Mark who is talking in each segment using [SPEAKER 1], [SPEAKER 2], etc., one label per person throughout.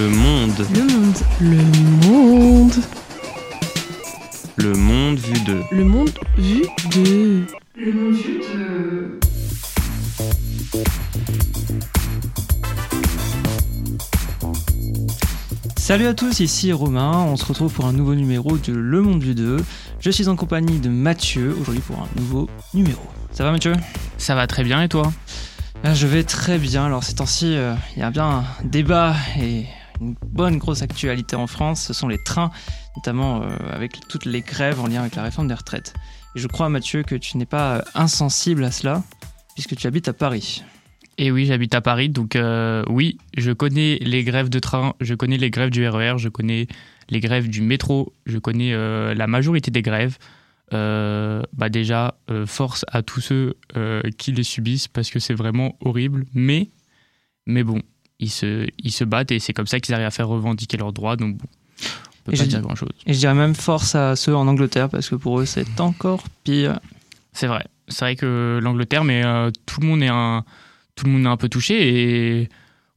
[SPEAKER 1] Le monde.
[SPEAKER 2] Le monde. Le monde.
[SPEAKER 1] Le monde vu de.
[SPEAKER 2] Le monde vu de.
[SPEAKER 3] Le monde vu de.
[SPEAKER 4] Salut à tous, ici Romain, on se retrouve pour un nouveau numéro de Le Monde vu 2. Je suis en compagnie de Mathieu aujourd'hui pour un nouveau numéro. Ça va Mathieu?
[SPEAKER 5] Ça va très bien et toi?
[SPEAKER 4] Ah, Je vais très bien, alors ces temps-ci euh, il y a bien un débat et une bonne grosse actualité en France, ce sont les trains, notamment euh, avec toutes les grèves en lien avec la réforme des retraites. Et je crois Mathieu que tu n'es pas euh, insensible à cela, puisque tu habites à Paris.
[SPEAKER 5] Et oui, j'habite à Paris, donc euh, oui, je connais les grèves de train, je connais les grèves du RER, je connais les grèves du métro, je connais la majorité des grèves. Bah déjà, force à tous ceux qui les subissent parce que c'est vraiment horrible. Mais, mais bon, ils se, ils se battent et c'est comme ça qu'ils arrivent à faire revendiquer leurs droits. Donc bon, on peut
[SPEAKER 4] Et
[SPEAKER 5] pas dire
[SPEAKER 4] dis-
[SPEAKER 5] grand chose.
[SPEAKER 4] Et je dirais même force à ceux en Angleterre, parce que pour eux c'est encore pire.
[SPEAKER 5] C'est vrai. C'est vrai que l'Angleterre, mais euh, tout le monde est un, tout le monde est un peu touché et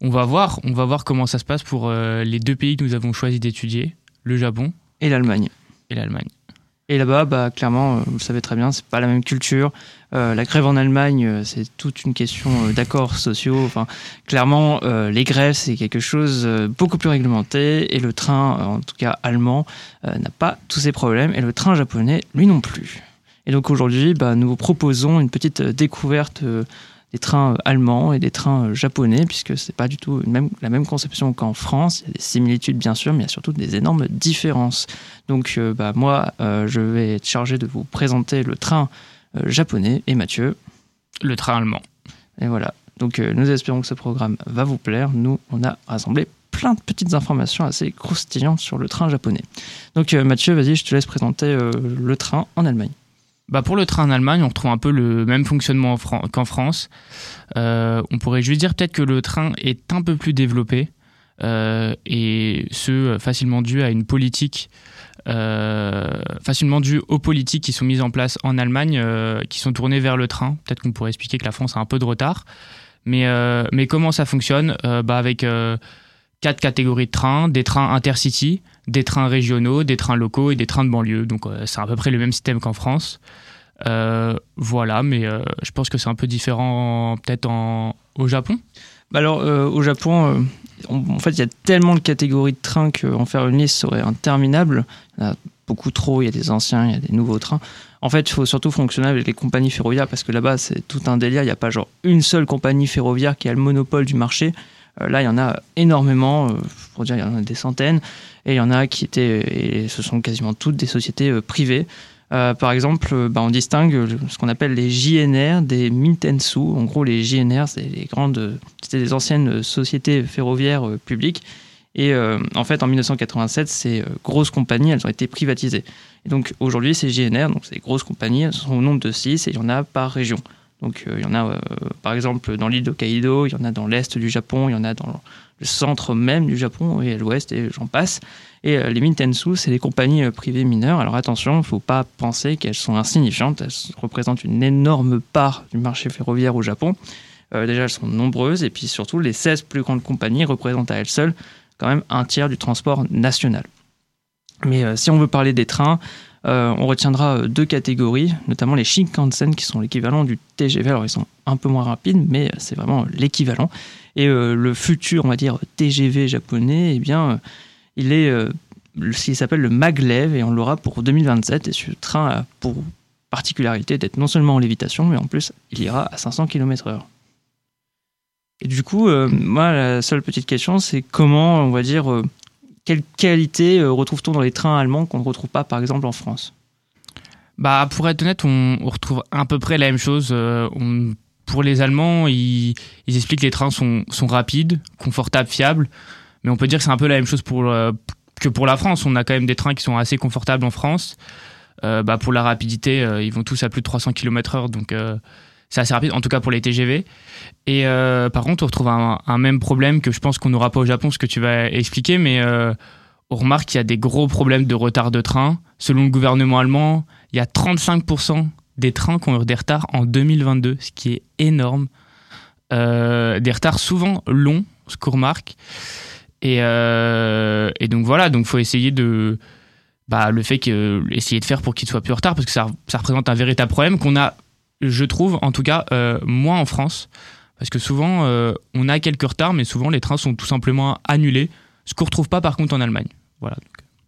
[SPEAKER 5] on va voir, on va voir comment ça se passe pour euh, les deux pays que nous avons choisi d'étudier, le Japon
[SPEAKER 4] Et l'Allemagne.
[SPEAKER 5] et l'Allemagne.
[SPEAKER 4] Et là-bas, bah, clairement, euh, vous le savez très bien, c'est pas la même culture. Euh, la grève en Allemagne, euh, c'est toute une question d'accords sociaux. Enfin, clairement, les grèves, c'est quelque chose euh, beaucoup plus réglementé. Et le train, en tout cas allemand, n'a pas tous ces problèmes. Et le train japonais, lui non plus. Et donc aujourd'hui, bah, nous vous proposons une petite découverte des trains euh, allemands et des trains euh, japonais, puisque c'est pas du tout une même- la même conception qu'en France. Il y a des similitudes, bien sûr, mais il y a surtout des énormes différences. Donc, euh, bah, moi, euh, je vais être chargé de vous présenter le train japonais et Mathieu.
[SPEAKER 5] Le train allemand.
[SPEAKER 4] Et voilà. Donc, nous espérons que ce programme va vous plaire. Nous, on a rassemblé plein de petites informations assez croustillantes sur le train japonais. Donc, Mathieu, vas-y, je te laisse présenter le train en Allemagne.
[SPEAKER 5] Bah pour le train en Allemagne, on retrouve un peu le même fonctionnement qu'en France. Euh, on pourrait juste dire peut-être que le train est un peu plus développé euh, et ce facilement dû à une politique, euh, facilement dû aux politiques qui sont mises en place en Allemagne, qui sont tournées vers le train. Peut-être qu'on pourrait expliquer que la France a un peu de retard. Mais, mais comment ça fonctionne? Bah Avec quatre catégories de trains, des trains intercity, des trains régionaux, des trains locaux et des trains de banlieue. Donc euh, c'est à peu près le même système qu'en France. Euh, voilà, mais euh, je pense que c'est un peu différent peut-être en, au Japon.
[SPEAKER 4] Bah alors, au Japon, on- en fait, il y a tellement de catégories de trains qu'en faire une liste serait interminable. Il y en a beaucoup trop, il y a des anciens, il y a des nouveaux trains. En fait, il faut surtout fonctionner avec les compagnies ferroviaires parce que là-bas, c'est tout un délire. Il n'y a pas genre une seule compagnie ferroviaire qui a le monopole du marché. Euh, là, il y en a énormément, euh, pour dire, il y en a des centaines. Et il y en a qui étaient, et ce sont quasiment toutes des sociétés euh, privées. Par exemple, bah, on distingue ce qu'on appelle les JNR des Mintensu. En gros, les JNR, les grandes, c'était des anciennes sociétés ferroviaires publiques. Et en fait, en 1987, ces grosses compagnies, elles ont été privatisées. Et donc aujourd'hui, ces JNR, donc ces grosses compagnies, sont au nombre de 6 et il y en a par région. Donc euh, il y en a, euh, par exemple, dans l'île d'Hokkaido, il y en a dans l'est du Japon, il y en a dans le centre même du Japon et à l'ouest, et j'en passe. Et euh, les Mintensu, c'est des compagnies privées mineures. Alors attention, il ne faut pas penser qu'elles sont insignifiantes. Elles représentent une énorme part du marché ferroviaire au Japon. Déjà, elles sont nombreuses. Et puis surtout, les 16 plus grandes compagnies représentent à elles seules quand même un tiers du transport national. Mais si on veut parler des trains, euh, on retiendra euh, deux catégories, notamment les Shinkansen qui sont l'équivalent du TGV. Alors ils sont un peu moins rapides, mais c'est vraiment l'équivalent. Et euh, le futur, on va dire, TGV japonais, eh bien, il est euh, s'appelle le maglev et on l'aura pour 2027. Et ce train a pour particularité d'être non seulement en lévitation, mais en plus, il ira à 500 km/h. Et du coup, moi, la seule petite question, c'est comment, on va dire, euh, quelle qualité euh, retrouve-t-on dans les trains allemands qu'on ne retrouve pas, par exemple, en France?
[SPEAKER 5] Bah, pour être honnête, on, retrouve à peu près la même chose. Euh, pour les Allemands, ils, expliquent que les trains sont, rapides, confortables, fiables. Mais on peut dire que c'est un peu la même chose pour, euh, que pour la France. On a quand même des trains qui sont assez confortables en France. Bah, pour la rapidité, ils vont tous à plus de 300 km/h, donc c'est assez rapide, en tout cas pour les TGV. Et euh, par contre, on retrouve un, même problème que je pense qu'on n'aura pas au Japon, ce que tu vas expliquer, mais euh, on remarque qu'il y a des gros problèmes de retard de train. Selon le gouvernement allemand, il y a 35% des trains qui ont eu des retards en 2022, ce qui est énorme. Euh, des retards souvent longs, ce qu'on remarque. Et, donc voilà, donc faut essayer de bah, le fait que essayer de faire pour qu'il soit plus en retard parce que ça représente un véritable problème qu'on a, je trouve, en tout cas euh, moins en France parce que souvent euh, on a quelques retards, mais souvent les trains sont tout simplement annulés, ce qu'on retrouve pas par contre en Allemagne. Voilà.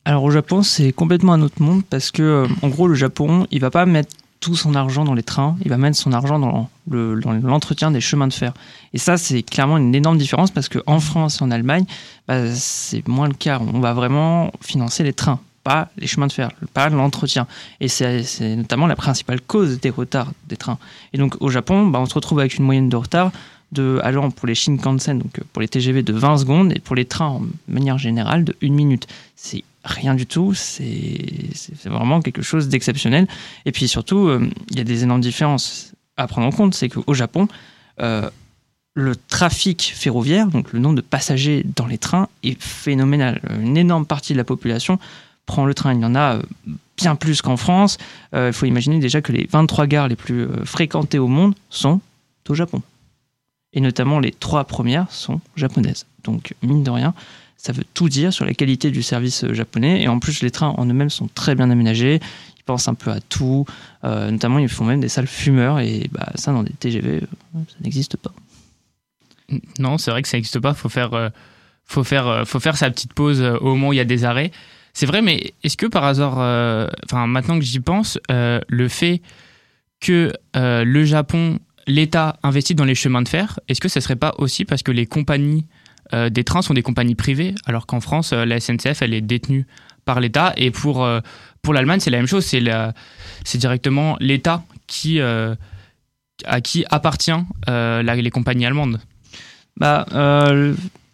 [SPEAKER 4] Alors au Japon, c'est complètement un autre monde parce que, euh, en gros, le Japon, il va pas mettre tout son argent dans les trains, il va mettre son argent dans l'entretien des chemins de fer. Et ça, c'est clairement une énorme différence parce qu'en France et en Allemagne, bah, c'est moins le cas. On va vraiment financer les trains, pas les chemins de fer, pas l'entretien. Et c'est notamment la principale cause des retards des trains. Et donc au Japon, bah, on se retrouve avec une moyenne de retard de allant pour les Shinkansen, donc euh, pour les TGV de 20 secondes, et pour les trains en manière générale de 1 minute. C'est rien du tout, c'est c'est vraiment quelque chose d'exceptionnel. Et puis surtout, euh, il y a des énormes différences à prendre en compte, c'est qu'au Japon, euh, le trafic ferroviaire, donc le nombre de passagers dans les trains, est phénoménal. Une énorme partie de la population prend le train. Il y en a euh, bien plus qu'en France. Euh, Il faut imaginer déjà que les 23 gares les plus euh, fréquentées au monde sont au Japon. Et notamment les trois premières sont japonaises. Donc, mine de rien, ça veut tout dire sur la qualité du service japonais. Et en plus, les trains en eux-mêmes sont très bien aménagés. Ils pensent un peu à tout. Notamment, ils font même des salles fumeurs. Et bah, ça, dans des TGV, ça n'existe pas.
[SPEAKER 5] Non, c'est vrai que ça n'existe pas. Faut faut faire, faut faire sa petite pause au moment où il y a des arrêts. C'est vrai, mais est-ce que par hasard, euh, enfin maintenant que j'y pense, euh, le fait que euh, le Japon, l'État investit dans les chemins de fer, est-ce que ça serait pas aussi parce que les compagnies des trains sont des compagnies privées, alors qu'en France, la SNCF, elle est détenue par l'État, et pour pour l'Allemagne, c'est la même chose. C'est directement l'État qui à qui appartient les compagnies allemandes?
[SPEAKER 4] Bah,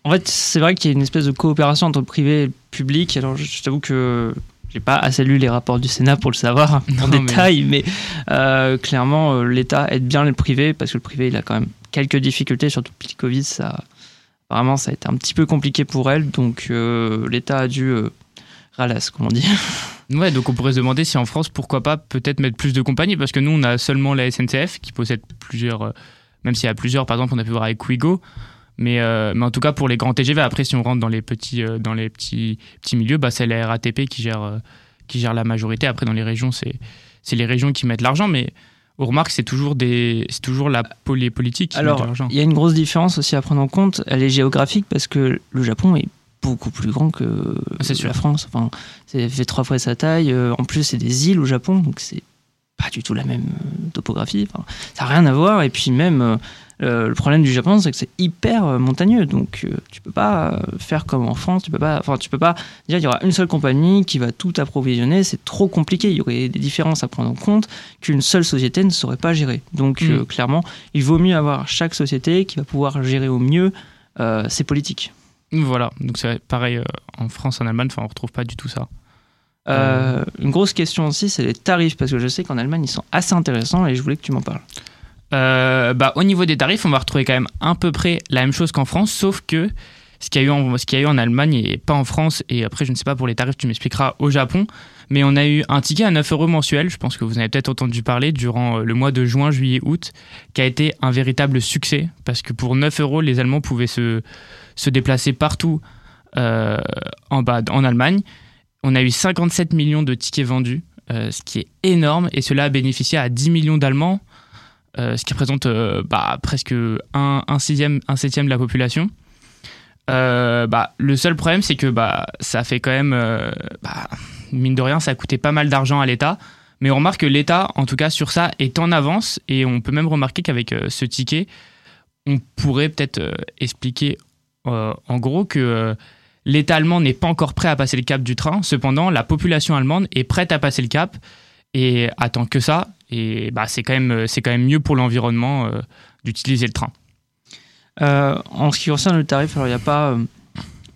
[SPEAKER 4] en fait, c'est vrai qu'il y a une espèce de coopération entre privé et public. Alors, je, je t'avoue que j'ai pas assez lu les rapports du Sénat pour le savoir en
[SPEAKER 5] mais-
[SPEAKER 4] détail, mais, euh, clairement, euh, l'État aide bien le privé parce que le privé, il a quand même quelques difficultés, surtout depuis le Covid. Ça, apparemment, ça a été un petit peu compliqué pour elle, donc euh, l'État a dû ralasse, comme on dit.
[SPEAKER 5] Ouais, donc on pourrait se demander si en France, pourquoi pas peut-être mettre plus de compagnies, parce que nous, on a seulement la SNCF qui possède plusieurs, même s'il y a plusieurs, par exemple, on a pu voir avec Ouigo, mais, euh, mais en tout cas pour les grands TGV, après si on rentre dans les petits, euh, dans les petits, petits milieux, bah, c'est la RATP qui gère, euh, qui gère la majorité. Après, dans les régions, c'est c'est les régions qui mettent l'argent, mais on remarque que c'est toujours, des, c'est toujours la, les politiques qui
[SPEAKER 4] Alors,
[SPEAKER 5] l'argent.
[SPEAKER 4] il y a une grosse différence aussi à prendre en compte. Elle est géographique parce que le Japon est beaucoup plus grand que
[SPEAKER 5] Ah, c'est sûr.
[SPEAKER 4] la France. Enfin, c'est fait trois fois sa taille. En plus, c'est des îles au Japon, donc c'est pas du tout la même euh, topographie. Enfin, ça n'a rien à voir. Et puis même, euh, le problème du Japon, c'est que c'est hyper euh, montagneux. Donc, euh, tu peux pas faire comme en France. Tu peux pas. Enfin, tu peux pas dire il y aura une seule compagnie qui va tout approvisionner. C'est trop compliqué. Il y aurait des différences à prendre en compte qu'une seule société ne saurait pas gérer. Donc,
[SPEAKER 5] Mm.
[SPEAKER 4] euh, clairement, il vaut mieux avoir chaque société qui va pouvoir gérer au mieux ses politiques.
[SPEAKER 5] Voilà, donc c'est pareil en France, en Allemagne, enfin, on retrouve pas du tout ça.
[SPEAKER 4] Euh, une grosse question aussi, c'est les tarifs, parce que je sais qu'en Allemagne, ils sont assez intéressants et je voulais que tu m'en parles.
[SPEAKER 5] Euh, bah, au niveau des tarifs, on va retrouver quand même à peu près la même chose qu'en France, sauf que ce qu'il y a eu en, ce qu'il y a eu en Allemagne et pas en France, et après je ne sais pas pour les tarifs, tu m'expliqueras au Japon, mais on a eu un ticket à 9 euros mensuel, je pense que vous en avez peut-être entendu parler, durant euh, le mois de juin, juillet, août, qui a été un véritable succès, parce que pour 9 euros, les Allemands pouvaient se, se déplacer partout euh, en, bas, en Allemagne. On a eu 57 millions de tickets vendus, euh, ce qui est énorme, et cela a bénéficié à 10 millions d'Allemands, euh, ce qui représente euh, bah, presque un, sixième, septième de la population. Bah, le seul problème, c'est que bah, ça fait quand même, mine de rien, ça a coûté pas mal d'argent à l'État. Mais on remarque que l'État, en tout cas sur ça, est en avance. Et on peut même remarquer qu'avec ce ticket, on pourrait peut-être expliquer en gros que l'État allemand n'est pas encore prêt à passer le cap du train. Cependant, la population allemande est prête à passer le cap et attend que ça. Et bah, c'est quand, même- quand même mieux pour l'environnement euh, d'utiliser le train.
[SPEAKER 4] Euh, en ce qui concerne le tarif, alors il n'y a pas euh,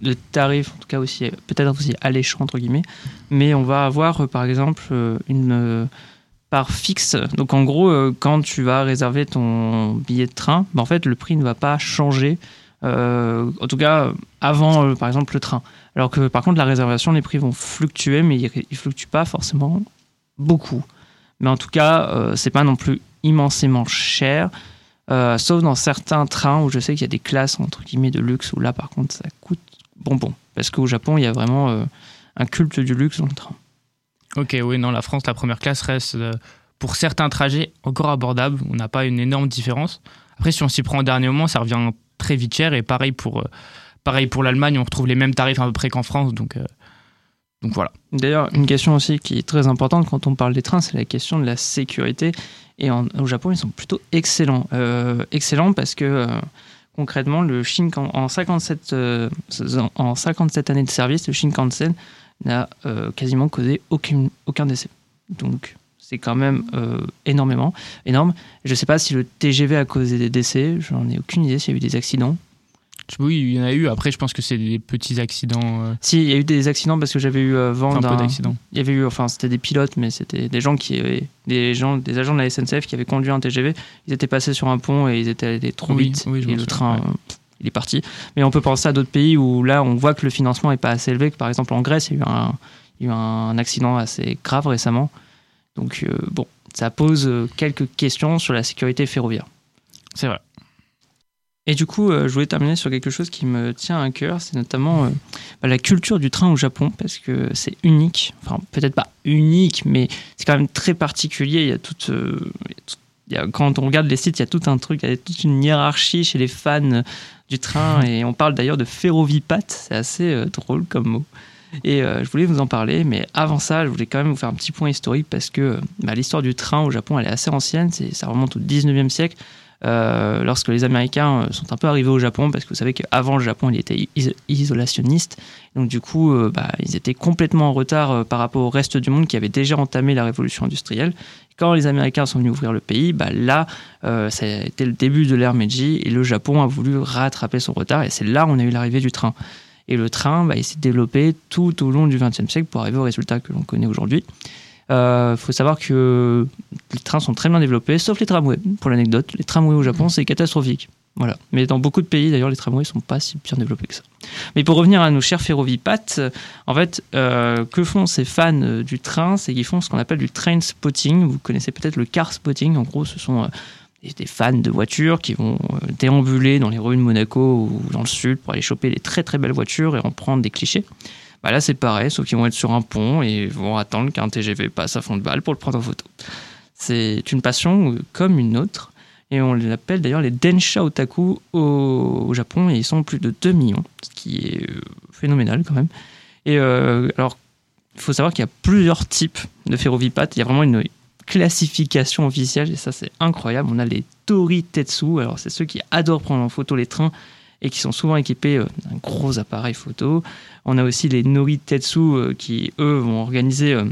[SPEAKER 4] de tarif, en tout cas aussi peut-être aussi alléchant entre guillemets, mais on va avoir euh, par exemple une part fixe. Donc en gros, quand tu vas réserver ton billet de train, bah, en fait le prix ne va pas changer. Euh, en tout cas, avant euh, par exemple le train. Alors que par contre la réservation, les prix vont fluctuer, mais ils, fluctuent pas forcément beaucoup. Mais en tout cas, euh, c'est pas non plus immensément cher. Euh, sauf dans certains trains où je sais qu'il y a des classes entre guillemets de luxe où là par contre ça coûte bonbon. Parce qu'au Japon, il y a vraiment un culte du luxe dans le train.
[SPEAKER 5] Ok, oui, non, la France, la première classe reste, pour certains trajets, encore abordable. On n'a pas une énorme différence. Après, si on s'y prend au dernier moment, ça revient très vite cher. Et pareil pour, euh, pareil pour l'Allemagne, on retrouve les mêmes tarifs à peu près qu'en France. Donc, euh, donc voilà.
[SPEAKER 4] D'ailleurs, une question aussi qui est très importante quand on parle des trains, c'est la question de la sécurité. Et en- au Japon, ils sont plutôt excellents. Euh, excellents parce que concrètement, le Shinkan, en, 57, euh, en 57 années de service, le Shinkansen n'a quasiment causé aucun décès. Donc, c'est quand même euh, énormément, énorme. Je ne sais pas si le TGV a causé des décès, j'en ai aucune idée s'il y a eu des accidents.
[SPEAKER 5] Oui, il y en a eu. Après, je pense que c'est des petits accidents. euh,
[SPEAKER 4] Si, il y a eu des accidents parce que j'avais eu euh, vent
[SPEAKER 5] enfin, un peu d'accidents.
[SPEAKER 4] Il y avait eu, enfin, c'était des pilotes, mais c'était des gens qui, avaient- des gens, des agents de la SNCF qui avaient conduit un TGV. Ils étaient passés sur un pont et ils étaient allés trop
[SPEAKER 5] Oui,
[SPEAKER 4] vite
[SPEAKER 5] oui,
[SPEAKER 4] et le train,
[SPEAKER 5] ouais.
[SPEAKER 4] euh, il est parti. Mais on peut penser à d'autres pays où là, on voit que le financement est pas assez élevé. Que par exemple en Grèce, il y a eu un, il y a eu un accident assez grave récemment. Donc euh, bon, ça pose euh, quelques questions sur la sécurité ferroviaire.
[SPEAKER 5] C'est vrai.
[SPEAKER 4] Et du coup, euh, je voulais terminer sur quelque chose qui me tient à cœur, c'est notamment euh, bah, la culture du train au Japon, parce que c'est unique. Enfin, peut-être pas unique, mais c'est quand même très particulier. Il y a toute, euh, il y quand on regarde les sites, il y a tout un truc, il y a toute une hiérarchie chez les fans du train, et on parle d'ailleurs de ferrovipat. C'est assez drôle comme mot. Et euh, je voulais vous en parler, mais avant ça, je voulais quand même vous faire un petit point historique parce que bah, l'histoire du train au Japon, elle est assez ancienne. Ça remonte au 19e siècle. euh, lorsque les Américains euh, sont un peu arrivés au Japon, parce que vous savez qu'avant le Japon, il était is- isolationniste. Donc du coup, bah, ils étaient complètement en retard par rapport au reste du monde qui avait déjà entamé la révolution industrielle. Quand les Américains sont venus ouvrir le pays, bah, là, ça a été le début de l'ère Meiji et le Japon a voulu rattraper son retard. Et c'est là où on a eu l'arrivée du train. Et le train, bah, il s'est développé tout au long du XXe siècle pour arriver au résultat que l'on connaît aujourd'hui. Il faut savoir que les trains sont très bien développés, sauf les tramways. Pour l'anecdote, les tramways au Japon, c'est catastrophique. Voilà. Mais dans beaucoup de pays, d'ailleurs, les tramways sont pas si bien développés que ça. Mais pour revenir à nos chers ferrovipat, euh, en fait, euh, que font ces fans euh, du train? C'est qu'ils font ce qu'on appelle du train spotting. Vous connaissez peut-être le car spotting. En gros, ce sont euh, des- des fans de voitures qui vont euh, déambuler dans les rues de Monaco ou dans le sud pour aller choper les très très belles voitures et en prendre des clichés. Bah là, c'est pareil, sauf qu'ils vont être sur un pont et vont attendre qu'un TGV passe à fond de balle pour le prendre en photo. C'est une passion euh, comme une autre. Et on les appelle d'ailleurs les Densha Otaku au, Japon. Et ils sont plus de 2 millions, ce qui est euh, phénoménal quand même. Et alors, il faut savoir qu'il y a plusieurs types de ferrovipat. Il y a vraiment une classification officielle et ça, c'est incroyable. On a les Toritetsu. Alors, c'est ceux qui adorent prendre en photo les trains et qui sont souvent équipés euh, d'un gros appareil photo. On a aussi les Noritetsu euh, qui, eux, vont organiser, euh,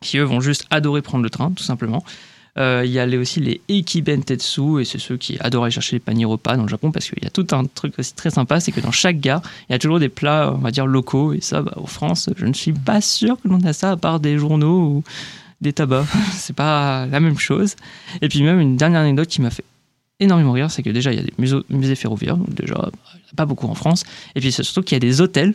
[SPEAKER 4] qui, eux, vont juste adorer prendre le train, tout simplement. Il y a aussi les Ekibentetsu, et c'est ceux qui aller chercher les paniers repas dans le Japon, parce qu'il y a tout un truc aussi très sympa, c'est que dans chaque gare, il y a toujours des plats, on va dire, locaux, et ça, bah, en France, je ne suis pas sûr que l'on a ça, à part des journaux ou des tabacs. c'est pas la même chose. Et puis même, une dernière anecdote qui m'a fait énormément rire, c'est que déjà, il y a des musées ferroviaires, donc déjà, bah, pas beaucoup en France, et puis c'est surtout qu'il y a des hôtels,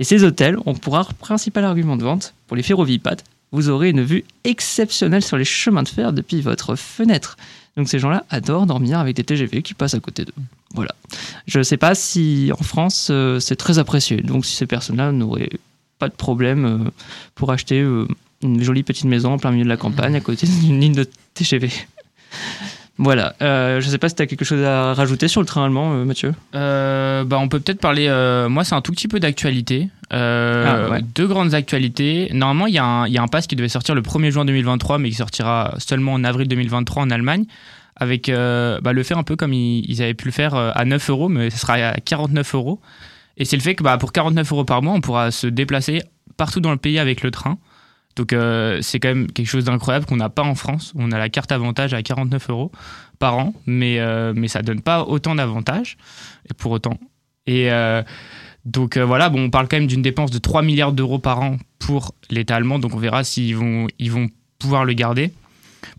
[SPEAKER 4] et ces hôtels, on pourra, principal argument de vente pour les ferrovipat, vous aurez une vue exceptionnelle sur les chemins de fer depuis votre fenêtre. Donc ces gens-là adorent dormir avec des TGV qui passent à côté d'eux. Voilà. Je ne sais pas si en France euh, c'est très apprécié. Donc si ces personnes-là n'auraient pas de problème euh, pour acheter euh, une jolie petite maison en plein milieu de la campagne à côté d'une ligne de TGV. Voilà. Euh, je ne sais pas si tu as quelque chose à rajouter sur le train allemand, euh, Mathieu?
[SPEAKER 5] Euh, bah, on peut peut-être parler. euh, moi, c'est un tout petit peu d'actualité.
[SPEAKER 4] Ah, ouais.
[SPEAKER 5] Deux grandes actualités. Normalement, il y, a un- il y a un pass qui devait sortir le 1er juin 2023, mais qui sortira seulement en avril 2023 en Allemagne. Avec bah, le faire un peu comme ils, ils avaient pu le faire à 9 euros, mais ce sera à 49 euros. Et c'est le fait que bah, pour 49 euros par mois, on pourra se déplacer partout dans le pays avec le train. Donc euh, c'est quand même quelque chose d'incroyable qu'on n'a pas en France. On a la carte avantage à 49 euros par an, mais, euh, mais ça donne pas autant d'avantages pour autant. Et euh, donc euh, voilà, bon, on parle quand même d'une dépense de 3 milliards d'euros par an pour l'État allemand, donc on verra s'ils vont, ils vont pouvoir le garder.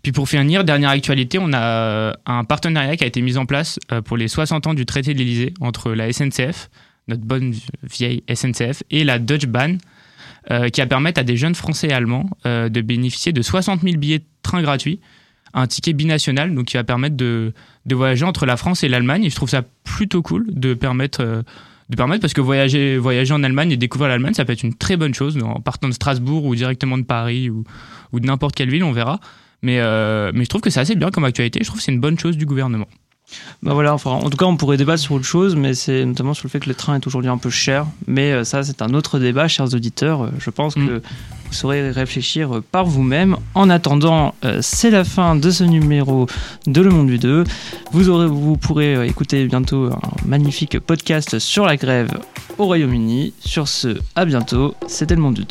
[SPEAKER 5] Puis pour finir, dernière actualité, on a un partenariat qui a été mis en place pour les 60 ans du traité de l'Elysée entre la SNCF, notre bonne vieille SNCF, et la Deutsche Bahn, euh, qui va permettre à des jeunes Français et Allemands euh, de bénéficier de 60 000 billets de train gratuits, un ticket binational, donc qui va permettre de, de voyager entre la France et l'Allemagne. Et je trouve ça plutôt cool de permettre euh, de permettre parce que voyager, voyager en Allemagne et découvrir l'Allemagne, ça peut être une très bonne chose en partant de Strasbourg ou directement de Paris ou, ou de n'importe quelle ville, on verra. Mais, mais je trouve que c'est assez bien comme actualité. Je trouve que c'est une bonne chose du gouvernement.
[SPEAKER 4] Bah voilà, enfin, en tout cas, on pourrait débattre sur autre chose, mais c'est notamment sur le fait que le train est aujourd'hui un peu cher. Mais euh, ça, c'est un autre débat, chers auditeurs. Euh, Je pense
[SPEAKER 5] Mm.
[SPEAKER 4] que vous saurez réfléchir euh, par vous-même. En attendant, c'est la fin de ce numéro de Le Monde du 2. Vous, aurez, vous pourrez écouter bientôt un magnifique podcast sur la grève au Royaume-Uni. Sur ce, à bientôt. C'était Le Monde du 2.